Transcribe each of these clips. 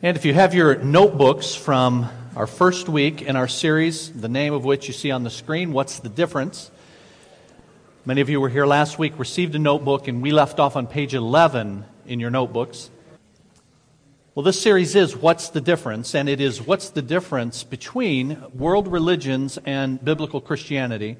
And if you have your notebooks from our first week in our series, the name of which you see on the screen, What's the Difference? Many of you were here last week, received a notebook, and we left off on page 11 in your notebooks. Well, this series is What's the Difference? And it is What's the Difference between world religions and biblical Christianity,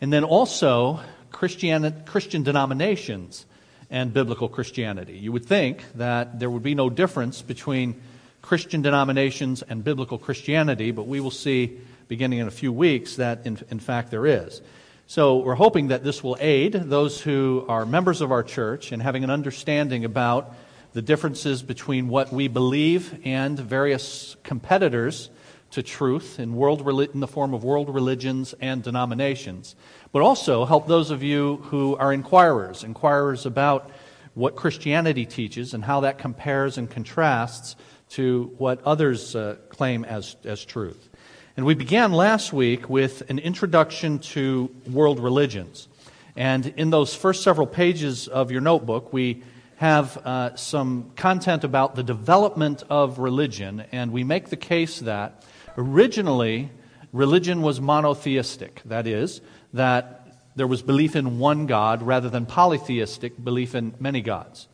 and then also Christian, Christian denominations and biblical Christianity. You would think that there would be no difference between Christian denominations and biblical Christianity, but we will see beginning in a few weeks that in, in fact there is. So we're hoping that this will aid those who are members of our church in having an understanding about the differences between what we believe and various competitors to truth in, world, in the form of world religions and denominations but also help those of you who are inquirers, inquirers about what Christianity teaches and how that compares and contrasts to what others uh, claim as, as truth. And we began last week with an introduction to world religions. And in those first several pages of your notebook, we have uh, some content about the development of religion, and we make the case that originally religion was monotheistic. That is, that there was belief in one God rather than polytheistic belief in many gods.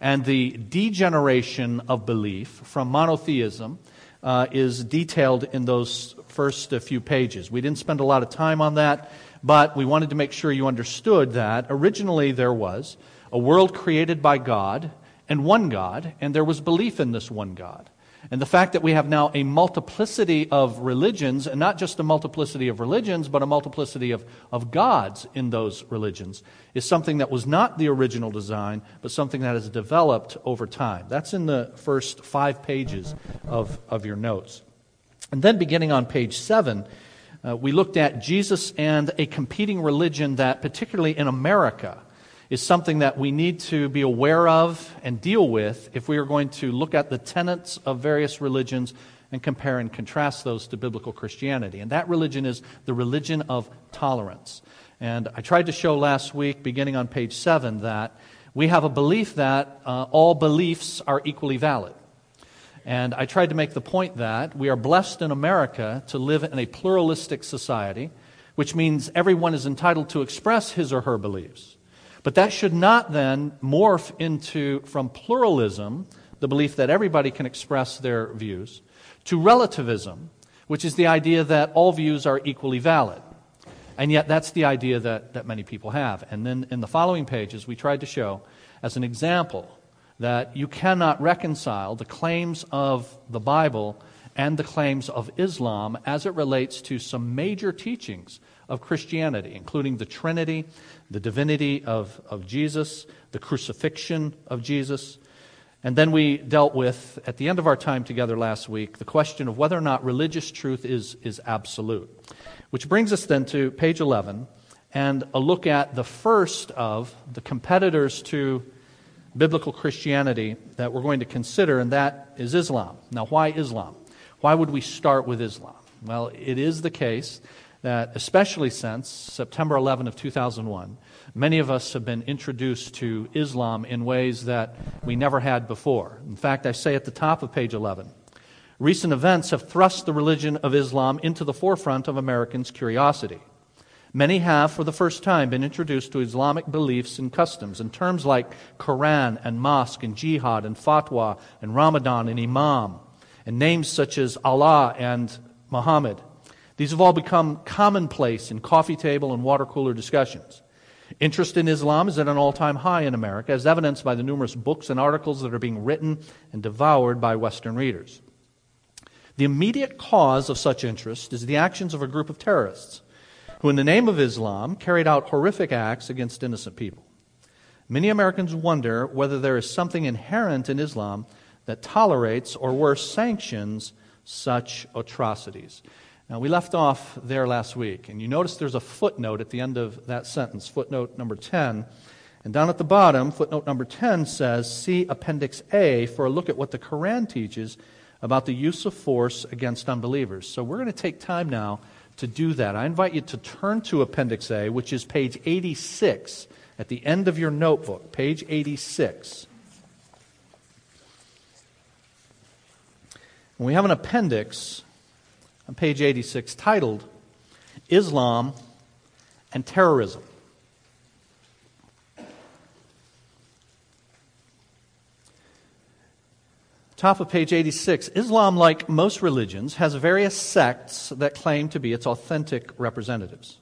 And the degeneration of belief from monotheism uh, is detailed in those first few pages. We didn't spend a lot of time on that, but we wanted to make sure you understood that originally there was a world created by God and one God, and there was belief in this one God. And the fact that we have now a multiplicity of religions, and not just a multiplicity of religions, but a multiplicity of, of gods in those religions, is something that was not the original design, but something that has developed over time. That's in the first five pages of, of your notes. And then beginning on page seven, uh, we looked at Jesus and a competing religion that, particularly in America, is something that we need to be aware of and deal with if we are going to look at the tenets of various religions and compare and contrast those to biblical Christianity. And that religion is the religion of tolerance. And I tried to show last week, beginning on page 7, that we have a belief that uh, all beliefs are equally valid. And I tried to make the point that we are blessed in America to live in a pluralistic society, which means everyone is entitled to express his or her beliefs. But that should not then morph into, from pluralism, the belief that everybody can express their views, to relativism, which is the idea that all views are equally valid. And yet, that's the idea that, that many people have. And then in the following pages, we tried to show, as an example, that you cannot reconcile the claims of the Bible and the claims of Islam as it relates to some major teachings of Christianity, including the Trinity, the divinity of, of Jesus, the crucifixion of Jesus. And then we dealt with, at the end of our time together last week, the question of whether or not religious truth is, is absolute. Which brings us then to page 11 and a look at the first of the competitors to biblical Christianity that we're going to consider, and that is Islam. Now, why Islam? Why would we start with Islam? Well, it is the case that, especially since September 11 of 2001, many of us have been introduced to Islam in ways that we never had before. In fact, I say at the top of page 11, recent events have thrust the religion of Islam into the forefront of Americans' curiosity. Many have, for the first time, been introduced to Islamic beliefs and customs, and terms like Quran and mosque and jihad and fatwa and Ramadan and imam, and names such as Allah and Muhammad these have all become commonplace in coffee table and water cooler discussions. Interest in Islam is at an all time high in America, as evidenced by the numerous books and articles that are being written and devoured by Western readers. The immediate cause of such interest is the actions of a group of terrorists who, in the name of Islam, carried out horrific acts against innocent people. Many Americans wonder whether there is something inherent in Islam that tolerates or worse sanctions such atrocities. Now, we left off there last week, and you notice there's a footnote at the end of that sentence, footnote number 10. And down at the bottom, footnote number 10 says, See Appendix A for a look at what the Quran teaches about the use of force against unbelievers. So we're going to take time now to do that. I invite you to turn to Appendix A, which is page 86 at the end of your notebook, page 86. And we have an appendix on page 86 titled Islam and Terrorism. Top of page 86 Islam, like most religions, has various sects that claim to be its authentic representatives.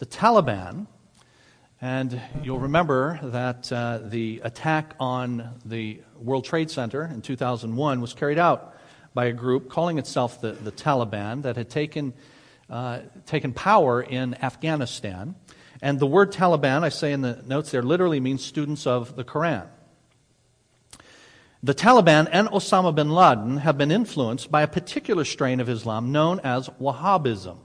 The Taliban, and you'll remember that uh, the attack on the World Trade Center in 2001 was carried out by a group calling itself the, the Taliban that had taken, uh, taken power in Afghanistan. And the word Taliban, I say in the notes there, literally means students of the Quran. The Taliban and Osama bin Laden have been influenced by a particular strain of Islam known as Wahhabism.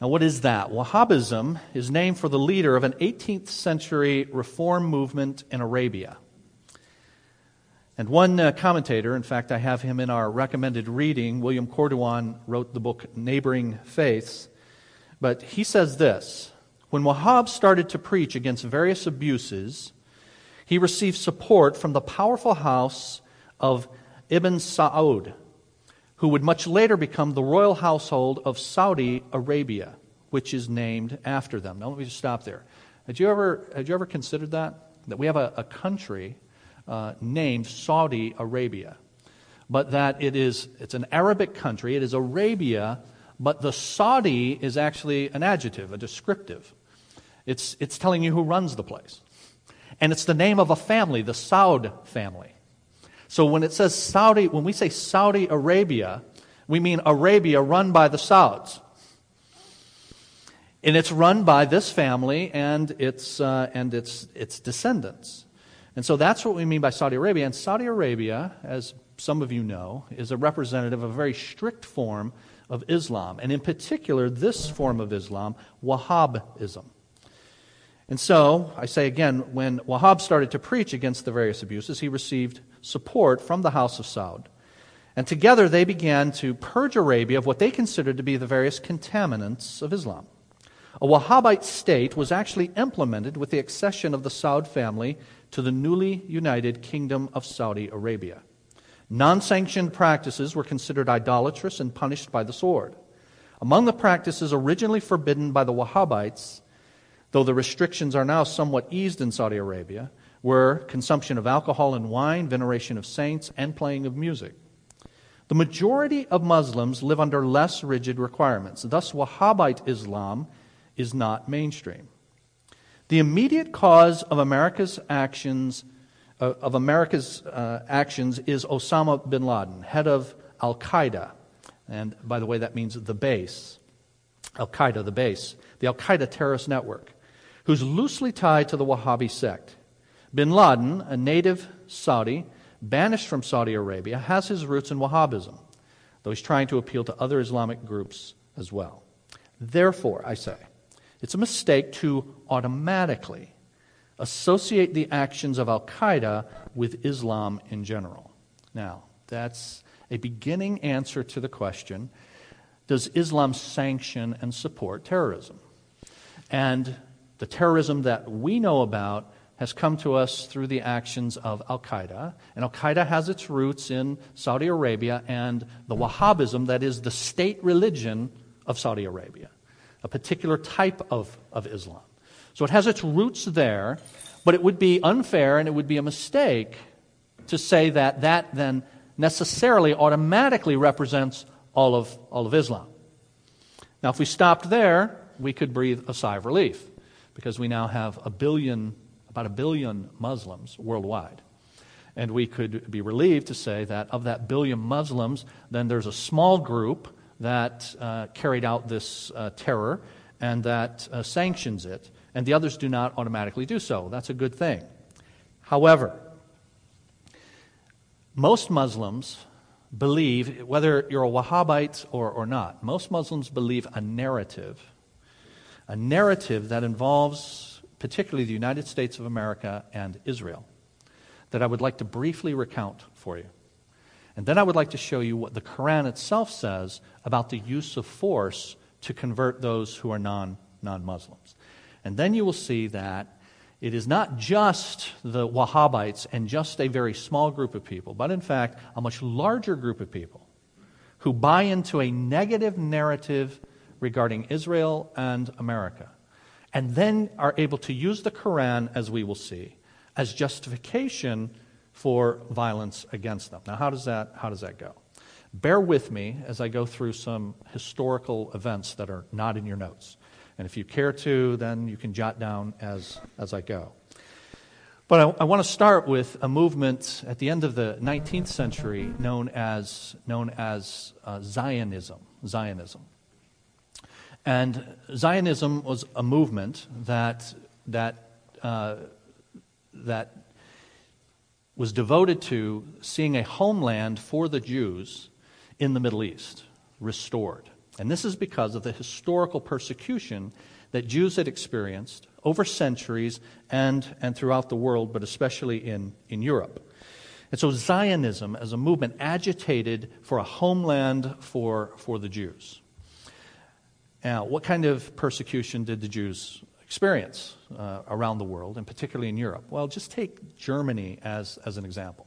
Now, what is that? Wahhabism is named for the leader of an 18th century reform movement in Arabia. And one uh, commentator, in fact, I have him in our recommended reading, William Corduan wrote the book Neighboring Faiths. But he says this When Wahhab started to preach against various abuses, he received support from the powerful house of Ibn Saud, who would much later become the royal household of Saudi Arabia, which is named after them. Now, let me just stop there. Had you ever, had you ever considered that? That we have a, a country uh, named Saudi Arabia, but that it is, it's an Arabic country, it is Arabia, but the Saudi is actually an adjective, a descriptive. It's, it's telling you who runs the place. And it's the name of a family, the Saud family. So when it says Saudi, when we say Saudi Arabia, we mean Arabia run by the Sauds. And it's run by this family and its, uh, and its, its descendants. And so that's what we mean by Saudi Arabia. And Saudi Arabia, as some of you know, is a representative of a very strict form of Islam. And in particular, this form of Islam, Wahhabism. And so, I say again, when Wahhab started to preach against the various abuses, he received support from the House of Saud. And together they began to purge Arabia of what they considered to be the various contaminants of Islam. A Wahhabite state was actually implemented with the accession of the Saud family to the newly united Kingdom of Saudi Arabia. Non sanctioned practices were considered idolatrous and punished by the sword. Among the practices originally forbidden by the Wahhabites though the restrictions are now somewhat eased in Saudi Arabia, were consumption of alcohol and wine, veneration of saints, and playing of music. The majority of Muslims live under less rigid requirements. Thus, Wahhabite Islam is not mainstream. The immediate cause of America's actions, uh, of America's uh, actions is Osama bin Laden, head of Al Qaeda. And by the way, that means the base. Al Qaeda, the base. The Al Qaeda terrorist network who's loosely tied to the Wahhabi sect. Bin Laden, a native Saudi, banished from Saudi Arabia, has his roots in Wahhabism, though he's trying to appeal to other Islamic groups as well. Therefore, I say, it's a mistake to automatically associate the actions of Al Qaeda with Islam in general. Now, that's a beginning answer to the question Does Islam sanction and support terrorism? And the terrorism that we know about has come to us through the actions of Al Qaeda. And Al Qaeda has its roots in Saudi Arabia and the Wahhabism that is the state religion of Saudi Arabia, a particular type of, of Islam. So it has its roots there, but it would be unfair and it would be a mistake to say that that then necessarily automatically represents all of, all of Islam. Now, if we stopped there, we could breathe a sigh of relief because we now have a billion, about a billion Muslims worldwide. And we could be relieved to say that of that billion Muslims, then there's a small group that uh, carried out this uh, terror and that uh, sanctions it, and the others do not automatically do so. That's a good thing. However, most Muslims believe, whether you're a Wahhabite or, or not, most Muslims believe a narrative a narrative that involves particularly the United States of America and Israel that I would like to briefly recount for you. And then I would like to show you what the Quran itself says about the use of force to convert those who are non Muslims. And then you will see that it is not just the Wahhabites and just a very small group of people, but in fact, a much larger group of people who buy into a negative narrative regarding Israel and America, and then are able to use the Quran, as we will see, as justification for violence against them. Now, how does that, how does that go? Bear with me as I go through some historical events that are not in your notes. And if you care to, then you can jot down as, as I go. But I, I want to start with a movement at the end of the 19th century known as, known as uh, Zionism. Zionism. And Zionism was a movement that, that, uh, that was devoted to seeing a homeland for the Jews in the Middle East restored. And this is because of the historical persecution that Jews had experienced over centuries and, and throughout the world, but especially in, in Europe. And so Zionism, as a movement, agitated for a homeland for, for the Jews. Now, what kind of persecution did the Jews experience uh, around the world, and particularly in Europe? Well, just take Germany as, as an example.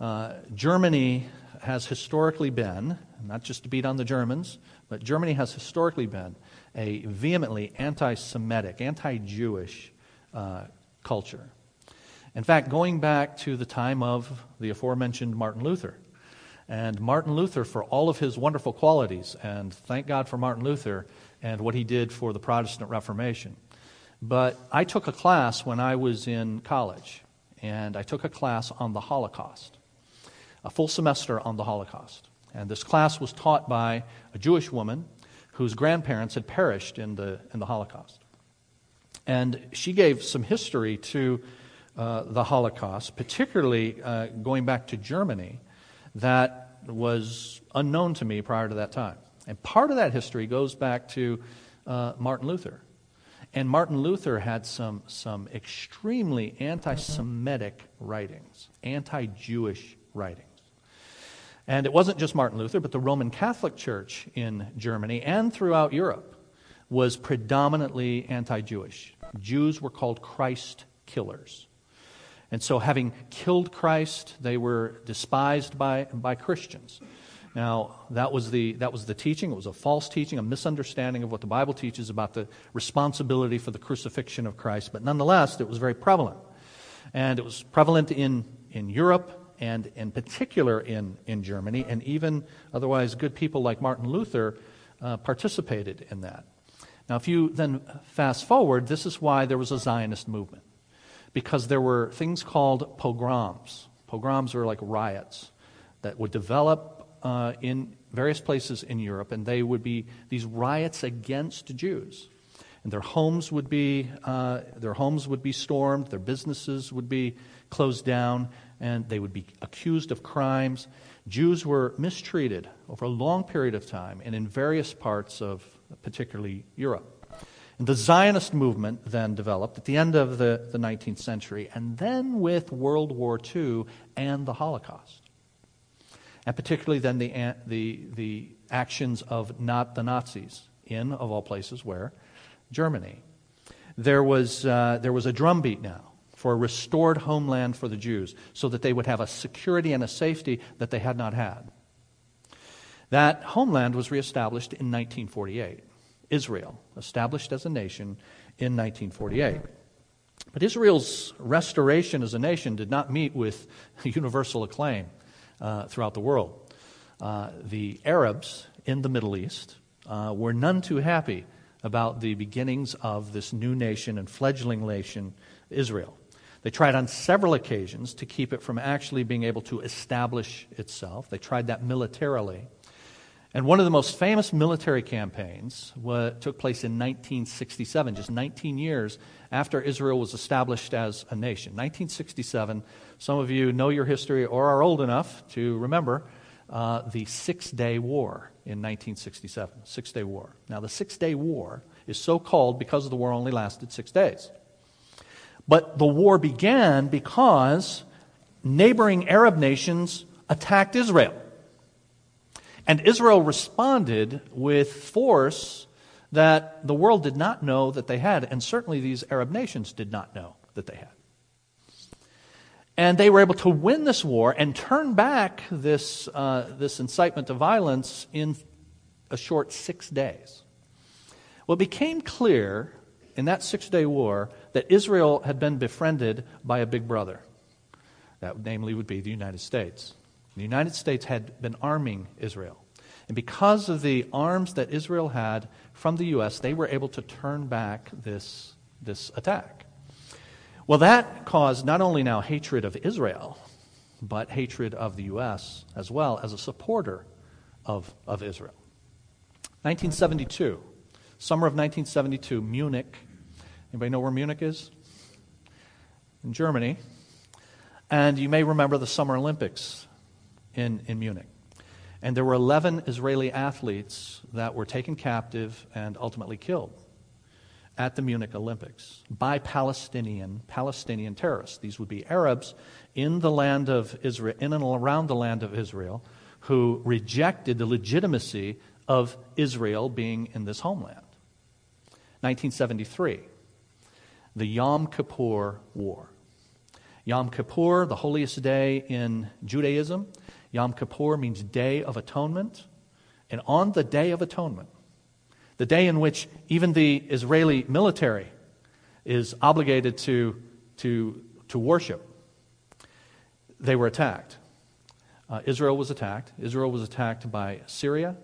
Uh, Germany has historically been, not just to beat on the Germans, but Germany has historically been a vehemently anti Semitic, anti Jewish uh, culture. In fact, going back to the time of the aforementioned Martin Luther. And Martin Luther, for all of his wonderful qualities, and thank God for Martin Luther and what he did for the Protestant Reformation. But I took a class when I was in college, and I took a class on the Holocaust a full semester on the Holocaust. And this class was taught by a Jewish woman whose grandparents had perished in the, in the Holocaust. And she gave some history to uh, the Holocaust, particularly uh, going back to Germany, that was unknown to me prior to that time. And part of that history goes back to uh, Martin Luther. And Martin Luther had some, some extremely anti Semitic writings, anti Jewish writings. And it wasn't just Martin Luther, but the Roman Catholic Church in Germany and throughout Europe was predominantly anti Jewish. Jews were called Christ killers. And so, having killed Christ, they were despised by, by Christians. Now, that was, the, that was the teaching. It was a false teaching, a misunderstanding of what the Bible teaches about the responsibility for the crucifixion of Christ. But nonetheless, it was very prevalent. And it was prevalent in, in Europe and in particular in, in Germany, and even otherwise good people like Martin Luther uh, participated in that. Now, if you then fast forward, this is why there was a Zionist movement. Because there were things called pogroms. Pogroms were like riots that would develop uh, in various places in Europe, and they would be these riots against Jews. And their homes would be, uh, their homes would be stormed, their businesses would be closed down, and they would be accused of crimes. Jews were mistreated over a long period of time and in various parts of particularly Europe. And the Zionist movement then developed at the end of the, the 19th century, and then with World War II and the Holocaust. And particularly then the, the, the actions of not the Nazis in, of all places, where? Germany. There was, uh, there was a drumbeat now for a restored homeland for the Jews so that they would have a security and a safety that they had not had. That homeland was reestablished in 1948. Israel, established as a nation in 1948. But Israel's restoration as a nation did not meet with universal acclaim uh, throughout the world. Uh, the Arabs in the Middle East uh, were none too happy about the beginnings of this new nation and fledgling nation, Israel. They tried on several occasions to keep it from actually being able to establish itself. They tried that militarily. And one of the most famous military campaigns took place in 1967, just 19 years after Israel was established as a nation. 1967, some of you know your history or are old enough to remember uh, the Six Day War in 1967. Six Day War. Now, the Six Day War is so called because the war only lasted six days. But the war began because neighboring Arab nations attacked Israel. And Israel responded with force that the world did not know that they had, and certainly these Arab nations did not know that they had. And they were able to win this war and turn back this, uh, this incitement to violence in a short six days. Well, it became clear in that six day war that Israel had been befriended by a big brother. That, namely, would be the United States. The United States had been arming Israel. And because of the arms that Israel had from the U.S., they were able to turn back this, this attack. Well, that caused not only now hatred of Israel, but hatred of the U.S. as well as a supporter of, of Israel. 1972, summer of 1972, Munich. Anybody know where Munich is? In Germany. And you may remember the Summer Olympics in, in Munich. And there were 11 Israeli athletes that were taken captive and ultimately killed at the Munich Olympics by Palestinian Palestinian terrorists. These would be Arabs in the land of Israel, in and around the land of Israel, who rejected the legitimacy of Israel being in this homeland. 1973, the Yom Kippur War. Yom Kippur, the holiest day in Judaism, Yom Kippur means Day of Atonement. And on the Day of Atonement, the day in which even the Israeli military is obligated to, to, to worship, they were attacked. Uh, Israel was attacked. Israel was attacked by Syria,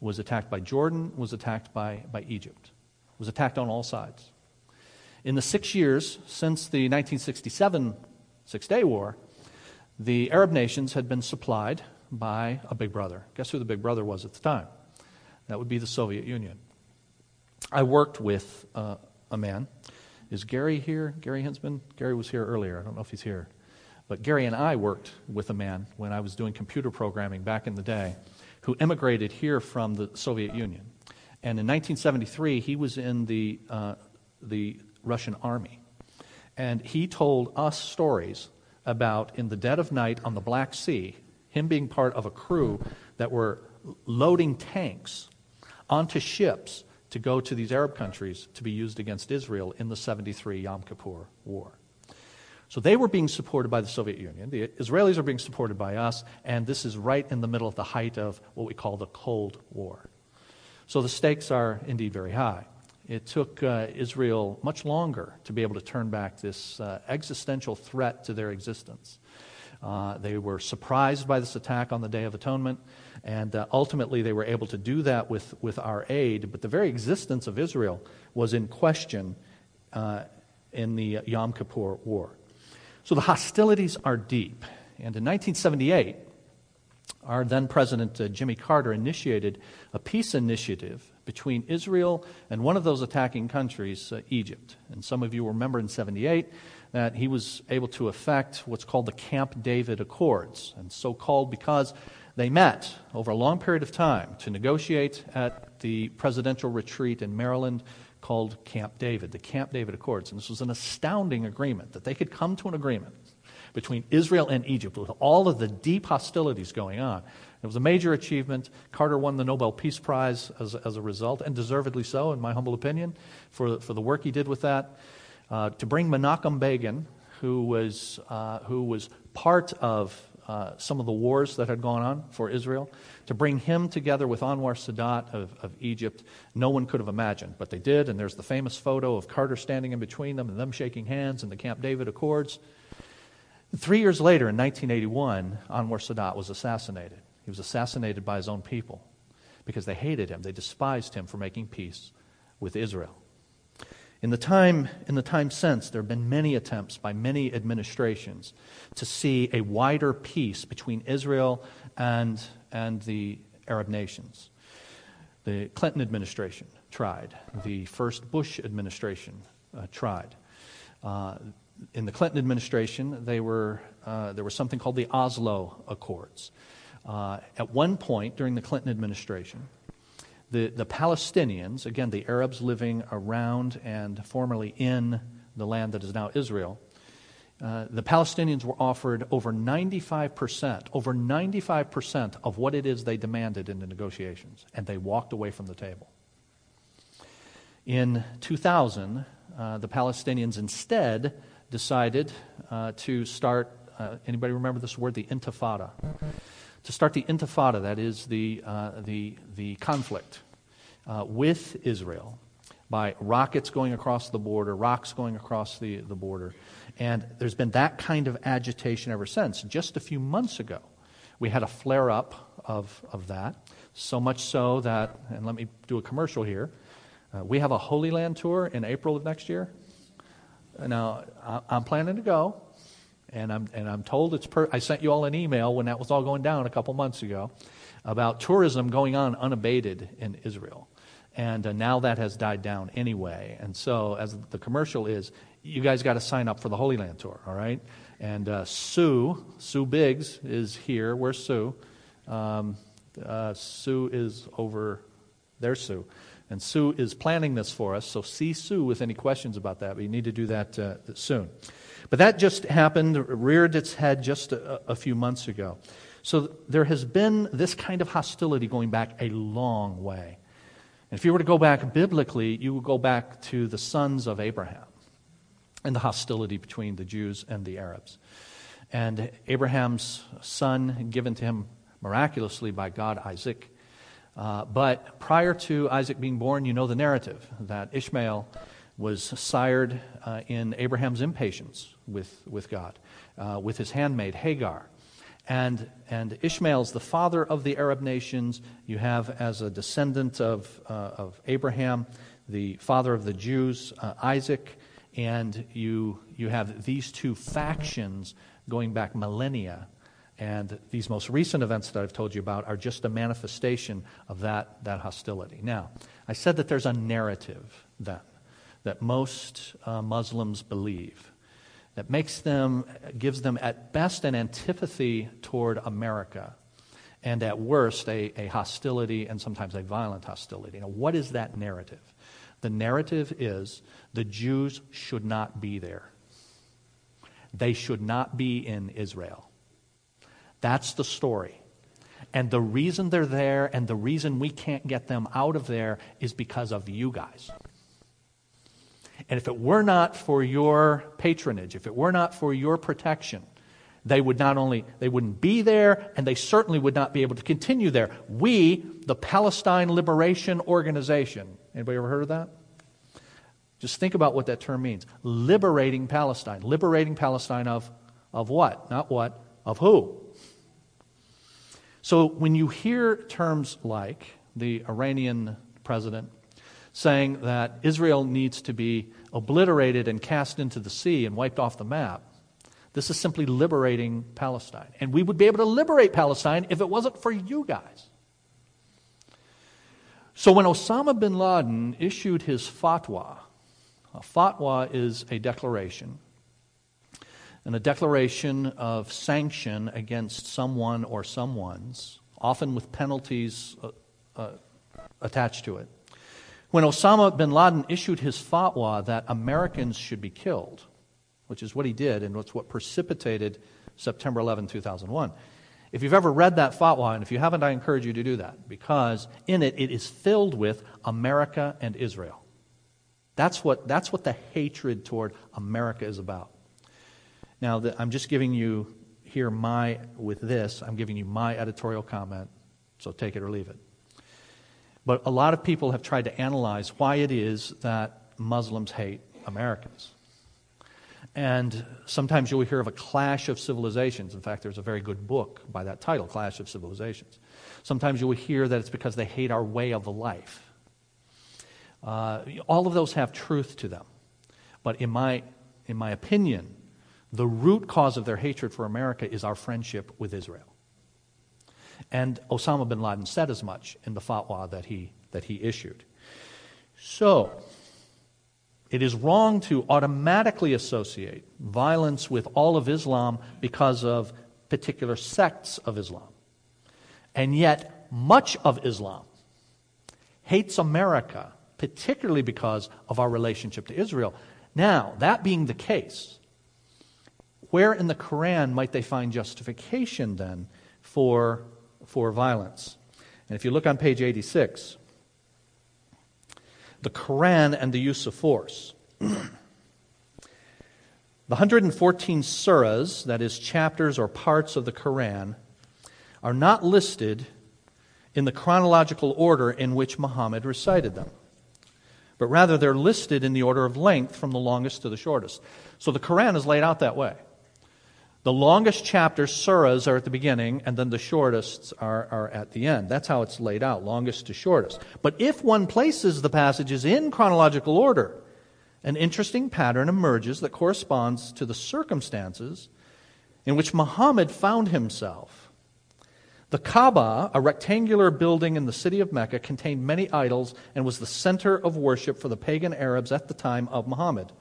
was attacked by Jordan, was attacked by, by Egypt, was attacked on all sides. In the six years since the 1967 Six Day War, the Arab nations had been supplied by a big brother. Guess who the big brother was at the time? That would be the Soviet Union. I worked with uh, a man. Is Gary here? Gary Hinsman? Gary was here earlier. I don't know if he's here. But Gary and I worked with a man when I was doing computer programming back in the day who immigrated here from the Soviet Union. And in 1973, he was in the, uh, the Russian army. And he told us stories about in the dead of night on the Black Sea, him being part of a crew that were loading tanks onto ships to go to these Arab countries to be used against Israel in the 73 Yom Kippur War. So they were being supported by the Soviet Union. The Israelis are being supported by us, and this is right in the middle of the height of what we call the Cold War. So the stakes are indeed very high. It took uh, Israel much longer to be able to turn back this uh, existential threat to their existence. Uh, they were surprised by this attack on the Day of Atonement, and uh, ultimately they were able to do that with, with our aid. But the very existence of Israel was in question uh, in the Yom Kippur War. So the hostilities are deep. And in 1978, our then President uh, Jimmy Carter initiated a peace initiative between Israel and one of those attacking countries, uh, Egypt. And some of you remember in 78 that he was able to effect what's called the Camp David Accords, and so called because they met over a long period of time to negotiate at the presidential retreat in Maryland called Camp David, the Camp David Accords. And this was an astounding agreement that they could come to an agreement between Israel and Egypt with all of the deep hostilities going on. It was a major achievement. Carter won the Nobel Peace Prize as, as a result, and deservedly so, in my humble opinion, for, for the work he did with that. Uh, to bring Menachem Begin, who was, uh, who was part of uh, some of the wars that had gone on for Israel, to bring him together with Anwar Sadat of, of Egypt, no one could have imagined, but they did. And there's the famous photo of Carter standing in between them and them shaking hands in the Camp David Accords. Three years later, in 1981, Anwar Sadat was assassinated. He was assassinated by his own people because they hated him. They despised him for making peace with Israel. In the time, in the time since, there have been many attempts by many administrations to see a wider peace between Israel and, and the Arab nations. The Clinton administration tried. The first Bush administration uh, tried. Uh, in the Clinton administration, they were, uh, there was something called the Oslo Accords. Uh, at one point during the Clinton administration, the, the Palestinians, again, the Arabs living around and formerly in the land that is now Israel, uh, the Palestinians were offered over 95%, over 95% of what it is they demanded in the negotiations, and they walked away from the table. In 2000, uh, the Palestinians instead decided uh, to start. Uh, anybody remember this word, the Intifada? To start the Intifada, that is the uh, the the conflict uh, with Israel, by rockets going across the border, rocks going across the, the border. And there's been that kind of agitation ever since. Just a few months ago, we had a flare up of, of that. So much so that, and let me do a commercial here, uh, we have a Holy Land tour in April of next year. Now, I'm planning to go, and I'm, and I'm told it's per, I sent you all an email when that was all going down a couple months ago about tourism going on unabated in Israel. And uh, now that has died down anyway. And so, as the commercial is, you guys got to sign up for the Holy Land Tour, all right? And uh, Sue, Sue Biggs is here. Where's Sue? Um, uh, Sue is over there, Sue. And Sue is planning this for us. So see Sue with any questions about that. But you need to do that uh, soon. But that just happened, reared its head just a, a few months ago. So there has been this kind of hostility going back a long way. And if you were to go back biblically, you would go back to the sons of Abraham and the hostility between the Jews and the Arabs. And Abraham's son, given to him miraculously by God, Isaac. Uh, but prior to Isaac being born, you know the narrative that Ishmael was sired uh, in Abraham's impatience with, with God, uh, with his handmaid Hagar. And, and Ishmael's the father of the Arab nations. You have, as a descendant of, uh, of Abraham, the father of the Jews, uh, Isaac. And you, you have these two factions going back millennia. And these most recent events that I've told you about are just a manifestation of that, that hostility. Now, I said that there's a narrative then that most uh, Muslims believe that makes them, gives them at best an antipathy toward America, and at worst a, a hostility and sometimes a violent hostility. Now, what is that narrative? The narrative is the Jews should not be there. They should not be in Israel. That's the story. And the reason they're there and the reason we can't get them out of there is because of you guys. And if it were not for your patronage, if it were not for your protection, they would not only they wouldn't be there and they certainly would not be able to continue there. We the palestine liberation organization anybody ever heard of that? Just think about what that term means. Liberating palestine. Liberating palestine of of what? Not what of who? So when you hear terms like the iranian president saying that Israel needs to be obliterated and cast into the sea and wiped off the map. This is simply liberating Palestine. And we would be able to liberate Palestine if it wasn't for you guys. So when Osama bin Laden issued his fatwa, a fatwa is a declaration, and a declaration of sanction against someone or someone's, often with penalties uh, uh, attached to it. When Osama bin Laden issued his fatwa that Americans should be killed, which is what he did and it's what precipitated September 11, 2001. If you've ever read that fatwa, and if you haven't, I encourage you to do that because in it, it is filled with America and Israel. That's what, that's what the hatred toward America is about. Now, the, I'm just giving you here my, with this, I'm giving you my editorial comment, so take it or leave it. But a lot of people have tried to analyze why it is that Muslims hate Americans. And sometimes you'll hear of a clash of civilizations. In fact, there's a very good book by that title, Clash of Civilizations. Sometimes you will hear that it's because they hate our way of life. Uh, all of those have truth to them. But in my, in my opinion, the root cause of their hatred for America is our friendship with Israel. And Osama bin Laden said as much in the fatwa that he, that he issued. So, it is wrong to automatically associate violence with all of Islam because of particular sects of Islam. And yet, much of Islam hates America, particularly because of our relationship to Israel. Now, that being the case, where in the Quran might they find justification then for for violence. And if you look on page 86, the Quran and the use of force. the 114 surahs, that is, chapters or parts of the Quran, are not listed in the chronological order in which Muhammad recited them, but rather they're listed in the order of length from the longest to the shortest. So the Quran is laid out that way. The longest chapters, surahs, are at the beginning, and then the shortest are, are at the end. That's how it's laid out, longest to shortest. But if one places the passages in chronological order, an interesting pattern emerges that corresponds to the circumstances in which Muhammad found himself. The Kaaba, a rectangular building in the city of Mecca, contained many idols and was the center of worship for the pagan Arabs at the time of Muhammad.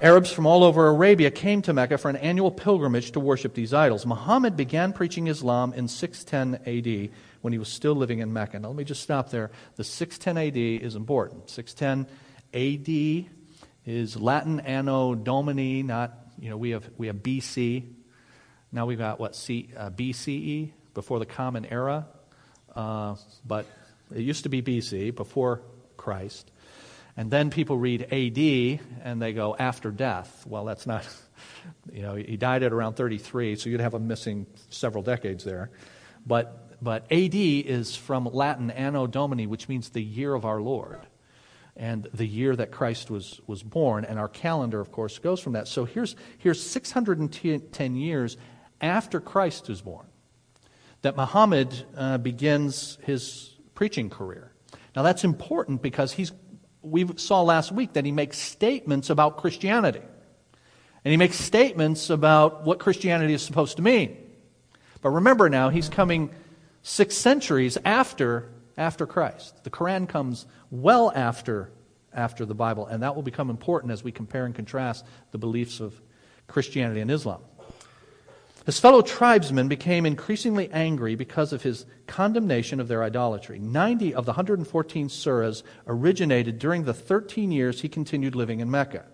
Arabs from all over Arabia came to Mecca for an annual pilgrimage to worship these idols. Muhammad began preaching Islam in 610 AD when he was still living in Mecca. Now, let me just stop there. The 610 AD is important. 610 AD is Latin Anno Domini, not, you know, we have, we have BC. Now we've got, what, C, uh, BCE, before the Common Era. Uh, but it used to be BC, before Christ. And then people read AD and they go after death. Well, that's not, you know, he died at around 33, so you'd have him missing several decades there. But, but AD is from Latin Anno Domini, which means the year of our Lord. And the year that Christ was, was born. And our calendar, of course, goes from that. So here's, here's 610 years after Christ was born that Muhammad uh, begins his preaching career. Now that's important because he's we saw last week that he makes statements about Christianity. And he makes statements about what Christianity is supposed to mean. But remember now, he's coming six centuries after, after Christ. The Quran comes well after, after the Bible, and that will become important as we compare and contrast the beliefs of Christianity and Islam. His fellow tribesmen became increasingly angry because of his condemnation of their idolatry. 90 of the 114 surahs originated during the 13 years he continued living in Mecca.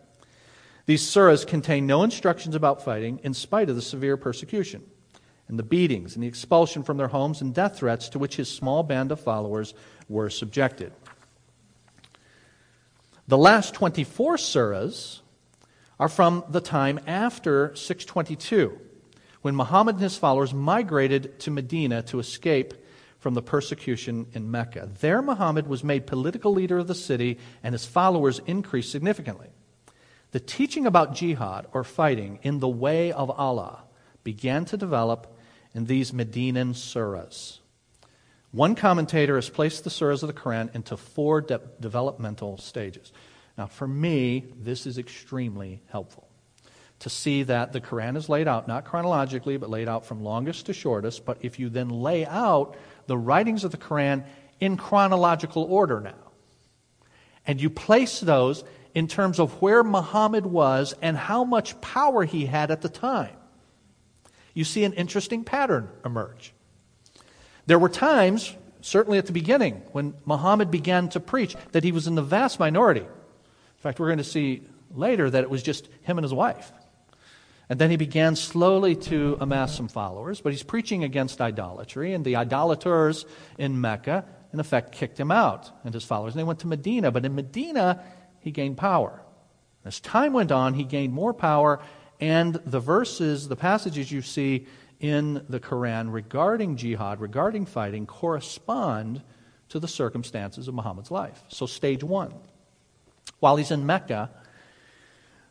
These surahs contain no instructions about fighting in spite of the severe persecution and the beatings and the expulsion from their homes and death threats to which his small band of followers were subjected. The last 24 surahs are from the time after 622 when Muhammad and his followers migrated to Medina to escape from the persecution in Mecca. There, Muhammad was made political leader of the city, and his followers increased significantly. The teaching about jihad, or fighting, in the way of Allah began to develop in these Medinan surahs. One commentator has placed the surahs of the Quran into four de- developmental stages. Now, for me, this is extremely helpful to see that the Quran is laid out, not chronologically, but laid out from longest to shortest. But if you then lay out the writings of the Quran in chronological order now, and you place those in terms of where Muhammad was and how much power he had at the time, you see an interesting pattern emerge. There were times, certainly at the beginning, when Muhammad began to preach, that he was in the vast minority. In fact, we're going to see later that it was just him and his wife. And then he began slowly to amass some followers, but he's preaching against idolatry, and the idolaters in Mecca, in effect, kicked him out and his followers. And they went to Medina, but in Medina, he gained power. As time went on, he gained more power, and the verses, the passages you see in the Quran regarding jihad, regarding fighting, correspond to the circumstances of Muhammad's life. So, stage one. While he's in Mecca,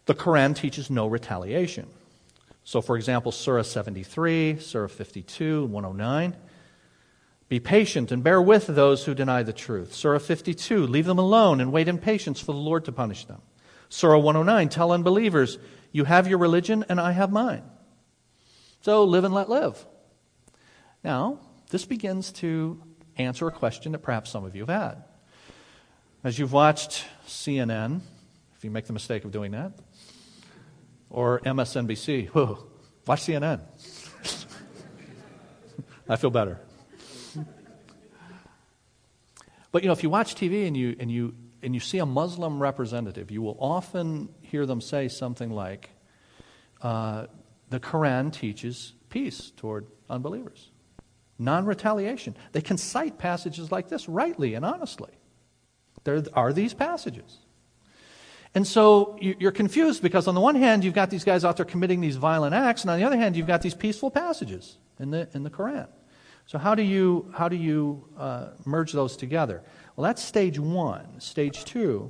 the Quran teaches no retaliation. So, for example, Surah 73, Surah 52, 109. Be patient and bear with those who deny the truth. Surah 52, leave them alone and wait in patience for the Lord to punish them. Surah 109, tell unbelievers, you have your religion and I have mine. So live and let live. Now, this begins to answer a question that perhaps some of you have had. As you've watched CNN, if you make the mistake of doing that, or MSNBC. Whoa, watch CNN. I feel better. But you know, if you watch TV and you, and, you, and you see a Muslim representative, you will often hear them say something like, uh, the Quran teaches peace toward unbelievers, non retaliation. They can cite passages like this rightly and honestly. there are these passages. And so you're confused because, on the one hand, you've got these guys out there committing these violent acts, and on the other hand, you've got these peaceful passages in the, in the Quran. So, how do you, how do you uh, merge those together? Well, that's stage one. Stage two,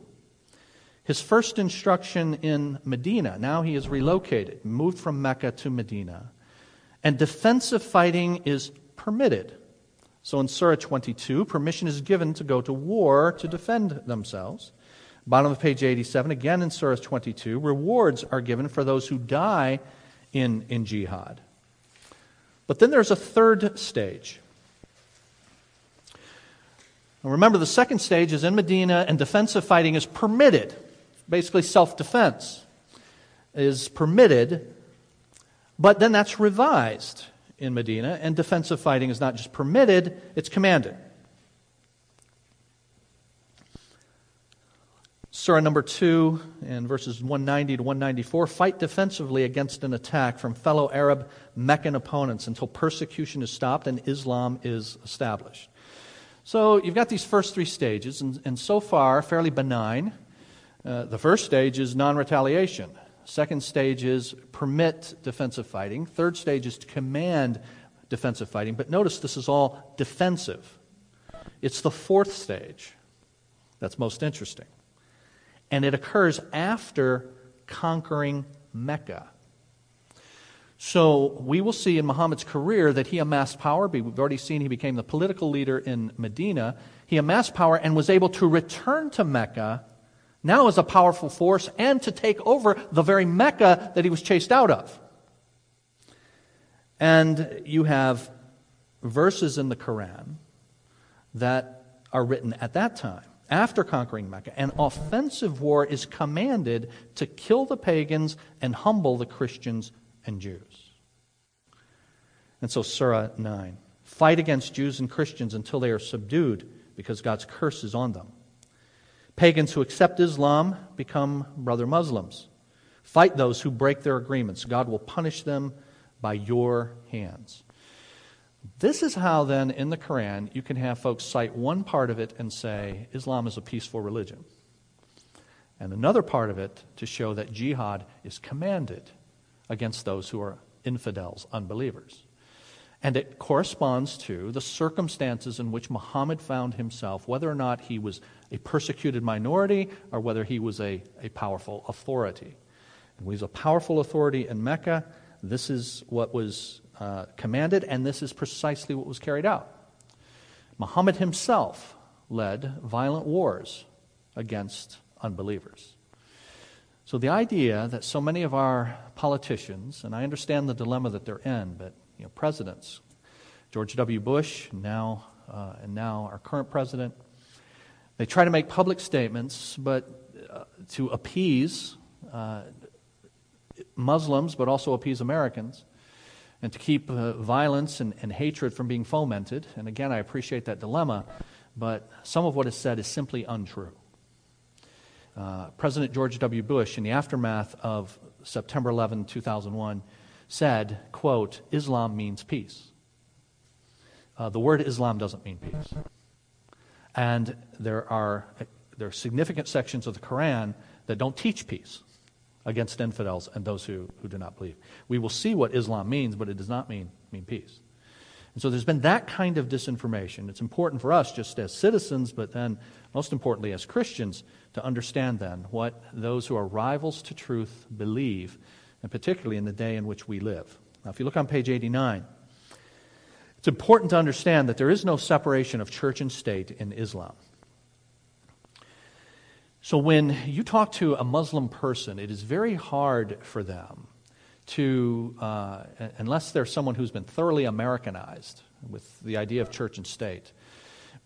his first instruction in Medina. Now he is relocated, moved from Mecca to Medina. And defensive fighting is permitted. So in Surah 22, permission is given to go to war to defend themselves. Bottom of page 87, again in Surah 22, rewards are given for those who die in, in jihad. But then there's a third stage. Now remember, the second stage is in Medina, and defensive fighting is permitted. Basically, self defense is permitted, but then that's revised in Medina, and defensive fighting is not just permitted, it's commanded. Surah number 2 and verses 190 to 194 fight defensively against an attack from fellow Arab Meccan opponents until persecution is stopped and Islam is established. So you've got these first three stages, and, and so far, fairly benign. Uh, the first stage is non retaliation. Second stage is permit defensive fighting. Third stage is to command defensive fighting. But notice this is all defensive. It's the fourth stage that's most interesting and it occurs after conquering Mecca. So we will see in Muhammad's career that he amassed power. We've already seen he became the political leader in Medina. He amassed power and was able to return to Mecca now as a powerful force and to take over the very Mecca that he was chased out of. And you have verses in the Quran that are written at that time after conquering Mecca, an offensive war is commanded to kill the pagans and humble the Christians and Jews. And so, Surah 9 fight against Jews and Christians until they are subdued because God's curse is on them. Pagans who accept Islam become brother Muslims. Fight those who break their agreements. God will punish them by your hands. This is how, then, in the Quran, you can have folks cite one part of it and say Islam is a peaceful religion, and another part of it to show that jihad is commanded against those who are infidels, unbelievers. And it corresponds to the circumstances in which Muhammad found himself, whether or not he was a persecuted minority or whether he was a, a powerful authority. And he was a powerful authority in Mecca, this is what was uh, commanded, and this is precisely what was carried out. Muhammad himself led violent wars against unbelievers. So the idea that so many of our politicians, and I understand the dilemma that they're in, but you know, presidents, George W. Bush, now uh, and now our current president, they try to make public statements, but uh, to appease uh, Muslims, but also appease Americans and to keep uh, violence and, and hatred from being fomented. And again, I appreciate that dilemma, but some of what is said is simply untrue. Uh, President George W. Bush, in the aftermath of September 11, 2001, said, quote, Islam means peace. Uh, the word Islam doesn't mean peace. And there are, there are significant sections of the Quran that don't teach peace against infidels and those who, who do not believe. We will see what Islam means, but it does not mean, mean peace. And so there's been that kind of disinformation. It's important for us, just as citizens, but then most importantly as Christians, to understand then what those who are rivals to truth believe, and particularly in the day in which we live. Now, if you look on page 89, it's important to understand that there is no separation of church and state in Islam. So when you talk to a Muslim person, it is very hard for them to, uh, unless they're someone who's been thoroughly Americanized with the idea of church and state.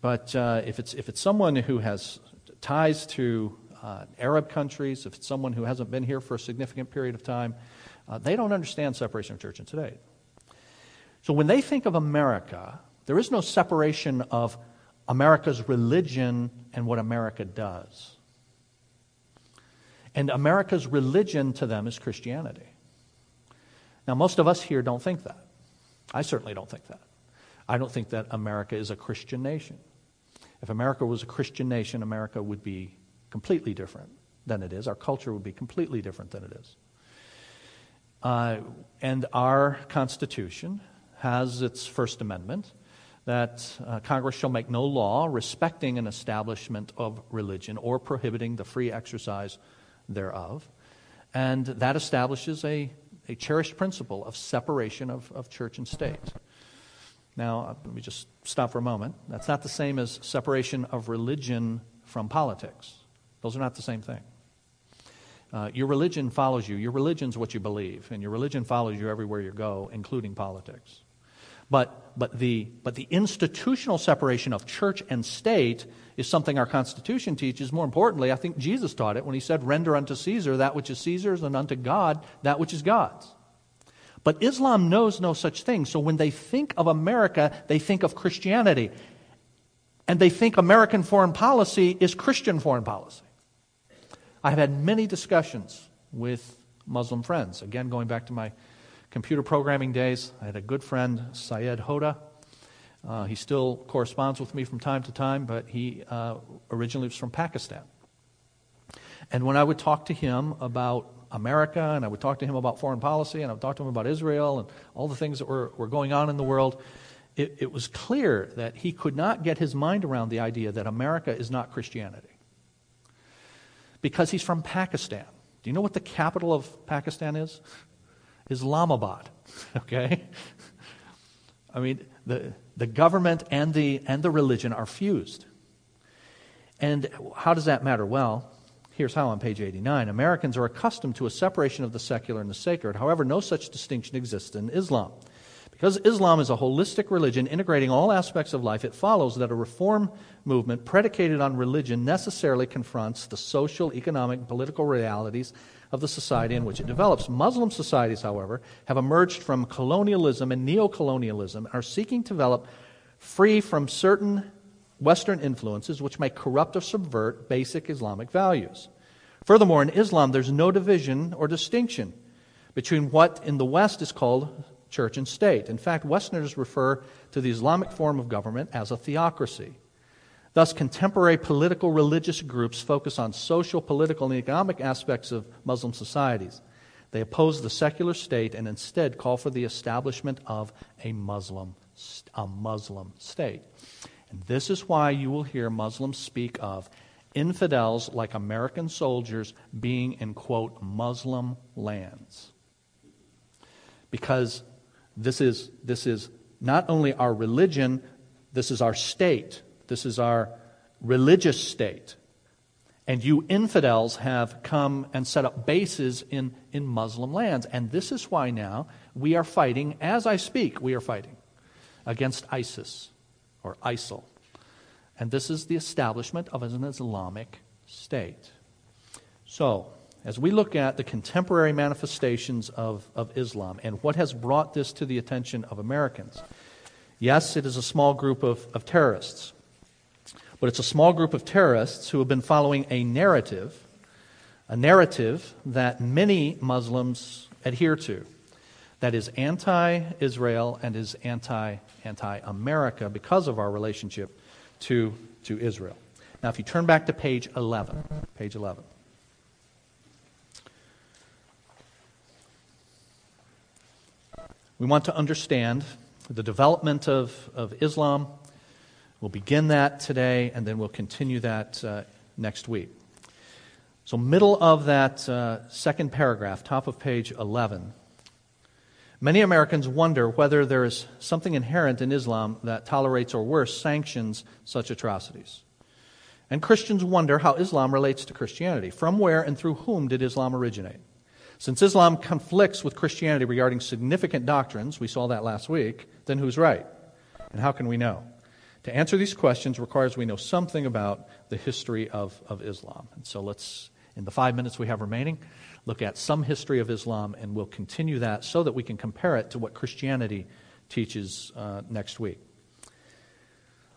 But uh, if, it's, if it's someone who has ties to uh, Arab countries, if it's someone who hasn't been here for a significant period of time, uh, they don't understand separation of church and state. So when they think of America, there is no separation of America's religion and what America does. And America's religion to them is Christianity. Now, most of us here don't think that. I certainly don't think that. I don't think that America is a Christian nation. If America was a Christian nation, America would be completely different than it is. Our culture would be completely different than it is. Uh, and our Constitution has its First Amendment that uh, Congress shall make no law respecting an establishment of religion or prohibiting the free exercise thereof. And that establishes a, a cherished principle of separation of, of church and state. Now, uh, let me just stop for a moment. That's not the same as separation of religion from politics, those are not the same thing. Uh, your religion follows you. Your religion's what you believe, and your religion follows you everywhere you go, including politics. But, but, the, but the institutional separation of church and state is something our Constitution teaches. More importantly, I think Jesus taught it when he said, Render unto Caesar that which is Caesar's, and unto God that which is God's. But Islam knows no such thing. So when they think of America, they think of Christianity. And they think American foreign policy is Christian foreign policy. I have had many discussions with Muslim friends. Again, going back to my computer programming days, I had a good friend, Syed Hoda. Uh, he still corresponds with me from time to time, but he uh, originally was from Pakistan. And when I would talk to him about America, and I would talk to him about foreign policy, and I would talk to him about Israel and all the things that were, were going on in the world, it, it was clear that he could not get his mind around the idea that America is not Christianity. Because he's from Pakistan. Do you know what the capital of Pakistan is? Islamabad. Okay? I mean, the, the government and the, and the religion are fused. And how does that matter? Well, here's how on page 89 Americans are accustomed to a separation of the secular and the sacred. However, no such distinction exists in Islam. Because Islam is a holistic religion integrating all aspects of life, it follows that a reform movement predicated on religion necessarily confronts the social, economic, political realities of the society in which it develops. Muslim societies, however, have emerged from colonialism and neocolonialism and are seeking to develop free from certain Western influences which may corrupt or subvert basic Islamic values. Furthermore, in Islam, there's no division or distinction between what in the West is called church and state. In fact, Westerners refer to the Islamic form of government as a theocracy. Thus, contemporary political religious groups focus on social, political, and economic aspects of Muslim societies. They oppose the secular state and instead call for the establishment of a Muslim, a Muslim state. And this is why you will hear Muslims speak of infidels like American soldiers being in, quote, Muslim lands. Because this is, this is not only our religion, this is our state. This is our religious state. And you infidels have come and set up bases in, in Muslim lands. And this is why now we are fighting, as I speak, we are fighting against ISIS or ISIL. And this is the establishment of an Islamic state. So, as we look at the contemporary manifestations of, of Islam and what has brought this to the attention of Americans, yes, it is a small group of, of terrorists. But it's a small group of terrorists who have been following a narrative, a narrative that many Muslims adhere to, that is anti Israel and is anti anti America because of our relationship to, to Israel. Now, if you turn back to page 11, page 11. We want to understand the development of, of Islam We'll begin that today, and then we'll continue that uh, next week. So, middle of that uh, second paragraph, top of page 11. Many Americans wonder whether there is something inherent in Islam that tolerates or worse sanctions such atrocities. And Christians wonder how Islam relates to Christianity. From where and through whom did Islam originate? Since Islam conflicts with Christianity regarding significant doctrines, we saw that last week, then who's right? And how can we know? To answer these questions requires we know something about the history of, of Islam. And so let's, in the five minutes we have remaining, look at some history of Islam, and we'll continue that so that we can compare it to what Christianity teaches uh, next week.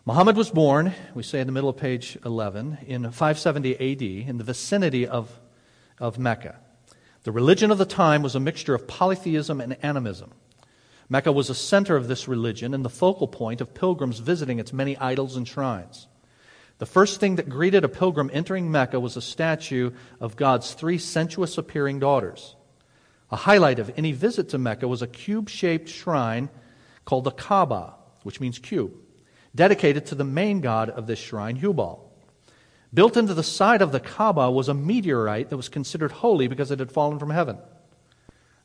Muhammad was born, we say in the middle of page 11, in 570 AD in the vicinity of, of Mecca. The religion of the time was a mixture of polytheism and animism. Mecca was a center of this religion and the focal point of pilgrims visiting its many idols and shrines. The first thing that greeted a pilgrim entering Mecca was a statue of God's three sensuous appearing daughters. A highlight of any visit to Mecca was a cube shaped shrine called the Kaaba, which means cube, dedicated to the main god of this shrine, Hubal. Built into the side of the Kaaba was a meteorite that was considered holy because it had fallen from heaven.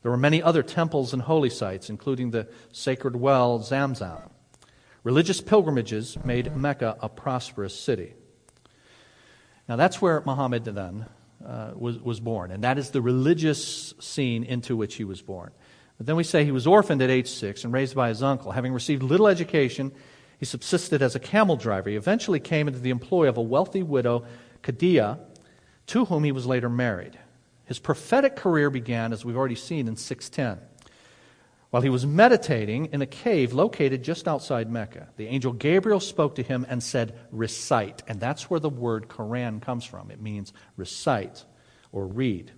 There were many other temples and holy sites, including the sacred well Zamzam. Religious pilgrimages made Mecca a prosperous city. Now, that's where Muhammad then uh, was, was born, and that is the religious scene into which he was born. But then we say he was orphaned at age six and raised by his uncle. Having received little education, he subsisted as a camel driver. He eventually came into the employ of a wealthy widow, Khadijah, to whom he was later married. His prophetic career began, as we've already seen, in 610. While he was meditating in a cave located just outside Mecca, the angel Gabriel spoke to him and said, Recite. And that's where the word Quran comes from. It means recite or read.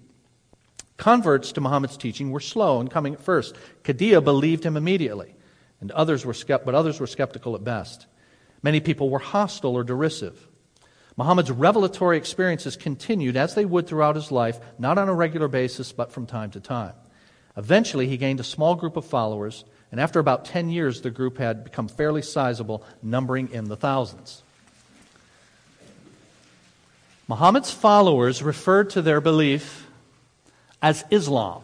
Converts to Muhammad's teaching were slow in coming at first. Khadijah believed him immediately, and others were but others were skeptical at best. Many people were hostile or derisive. Muhammad's revelatory experiences continued as they would throughout his life, not on a regular basis, but from time to time. Eventually, he gained a small group of followers, and after about 10 years, the group had become fairly sizable, numbering in the thousands. Muhammad's followers referred to their belief as Islam,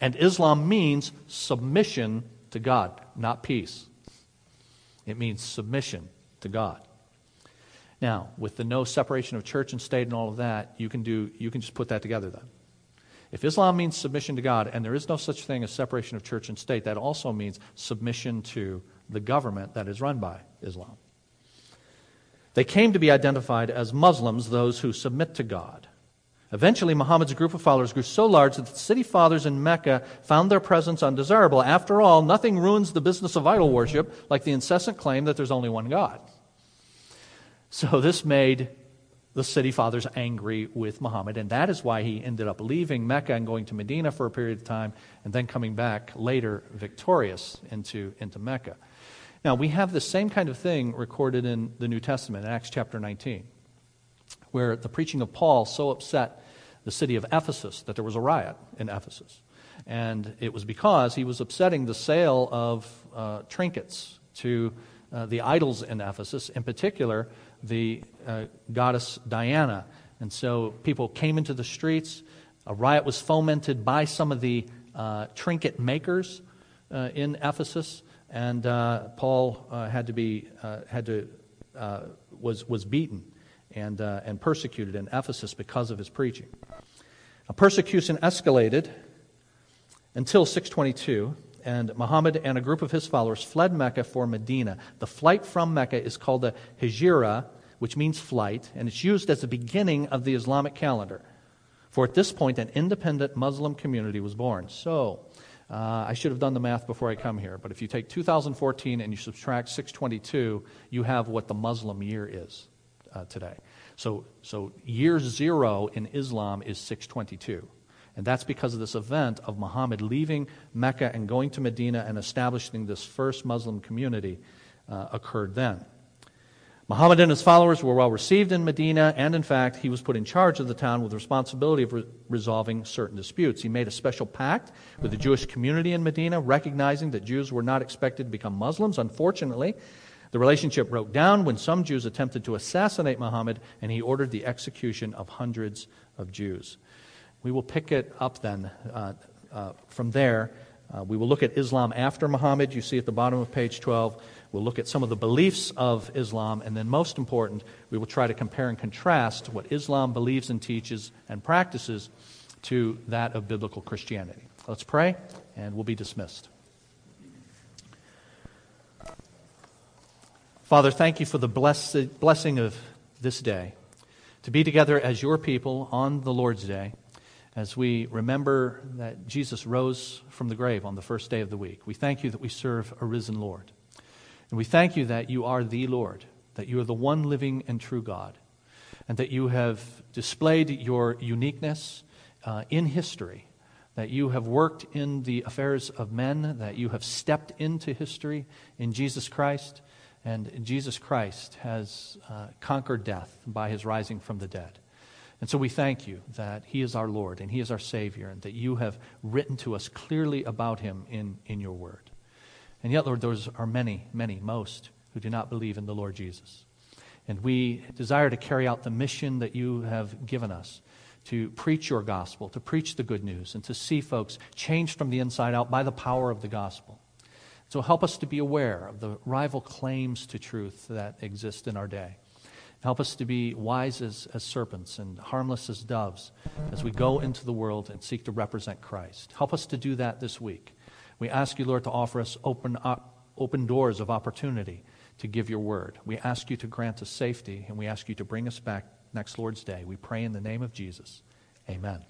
and Islam means submission to God, not peace. It means submission to God. Now, with the no separation of church and state and all of that, you can do you can just put that together then. If Islam means submission to God, and there is no such thing as separation of church and state, that also means submission to the government that is run by Islam. They came to be identified as Muslims, those who submit to God. Eventually, Muhammad's group of followers grew so large that the city fathers in Mecca found their presence undesirable. After all, nothing ruins the business of idol worship like the incessant claim that there's only one God. So, this made the city fathers angry with Muhammad, and that is why he ended up leaving Mecca and going to Medina for a period of time, and then coming back later victorious into, into Mecca. Now, we have the same kind of thing recorded in the New Testament, in Acts chapter 19, where the preaching of Paul so upset the city of Ephesus that there was a riot in Ephesus. And it was because he was upsetting the sale of uh, trinkets to uh, the idols in Ephesus, in particular, the uh, goddess Diana. And so people came into the streets. A riot was fomented by some of the uh, trinket makers uh, in Ephesus, and uh, Paul uh, had to be uh, had to was was beaten and and persecuted in Ephesus because of his preaching. A persecution escalated until 622 and Muhammad and a group of his followers fled Mecca for Medina. The flight from Mecca is called a hijra, which means flight, and it's used as the beginning of the Islamic calendar. For at this point, an independent Muslim community was born. So, uh, I should have done the math before I come here, but if you take 2014 and you subtract 622, you have what the Muslim year is uh, today. So, so year zero in Islam is 622. And that's because of this event of Muhammad leaving Mecca and going to Medina and establishing this first Muslim community uh, occurred then. Muhammad and his followers were well received in Medina, and in fact, he was put in charge of the town with responsibility of re- resolving certain disputes. He made a special pact with the Jewish community in Medina, recognizing that Jews were not expected to become Muslims. Unfortunately, the relationship broke down when some Jews attempted to assassinate Muhammad, and he ordered the execution of hundreds of Jews. We will pick it up then uh, uh, from there. Uh, we will look at Islam after Muhammad. You see at the bottom of page 12. We'll look at some of the beliefs of Islam, and then, most important, we will try to compare and contrast what Islam believes and teaches and practices to that of biblical Christianity. Let's pray, and we'll be dismissed. Father, thank you for the blessed, blessing of this day, to be together as your people on the Lord's Day as we remember that Jesus rose from the grave on the first day of the week. We thank you that we serve a risen Lord. And we thank you that you are the Lord, that you are the one living and true God, and that you have displayed your uniqueness uh, in history, that you have worked in the affairs of men, that you have stepped into history in Jesus Christ, And Jesus Christ has uh, conquered death by his rising from the dead. And so we thank you that he is our Lord and he is our Savior, and that you have written to us clearly about him in, in your word. And yet, Lord, those are many, many, most who do not believe in the Lord Jesus. And we desire to carry out the mission that you have given us to preach your gospel, to preach the good news, and to see folks changed from the inside out by the power of the gospel. So help us to be aware of the rival claims to truth that exist in our day. Help us to be wise as, as serpents and harmless as doves as we go into the world and seek to represent Christ. Help us to do that this week. We ask you, Lord, to offer us open, uh, open doors of opportunity to give your word. We ask you to grant us safety, and we ask you to bring us back next Lord's Day. We pray in the name of Jesus. Amen.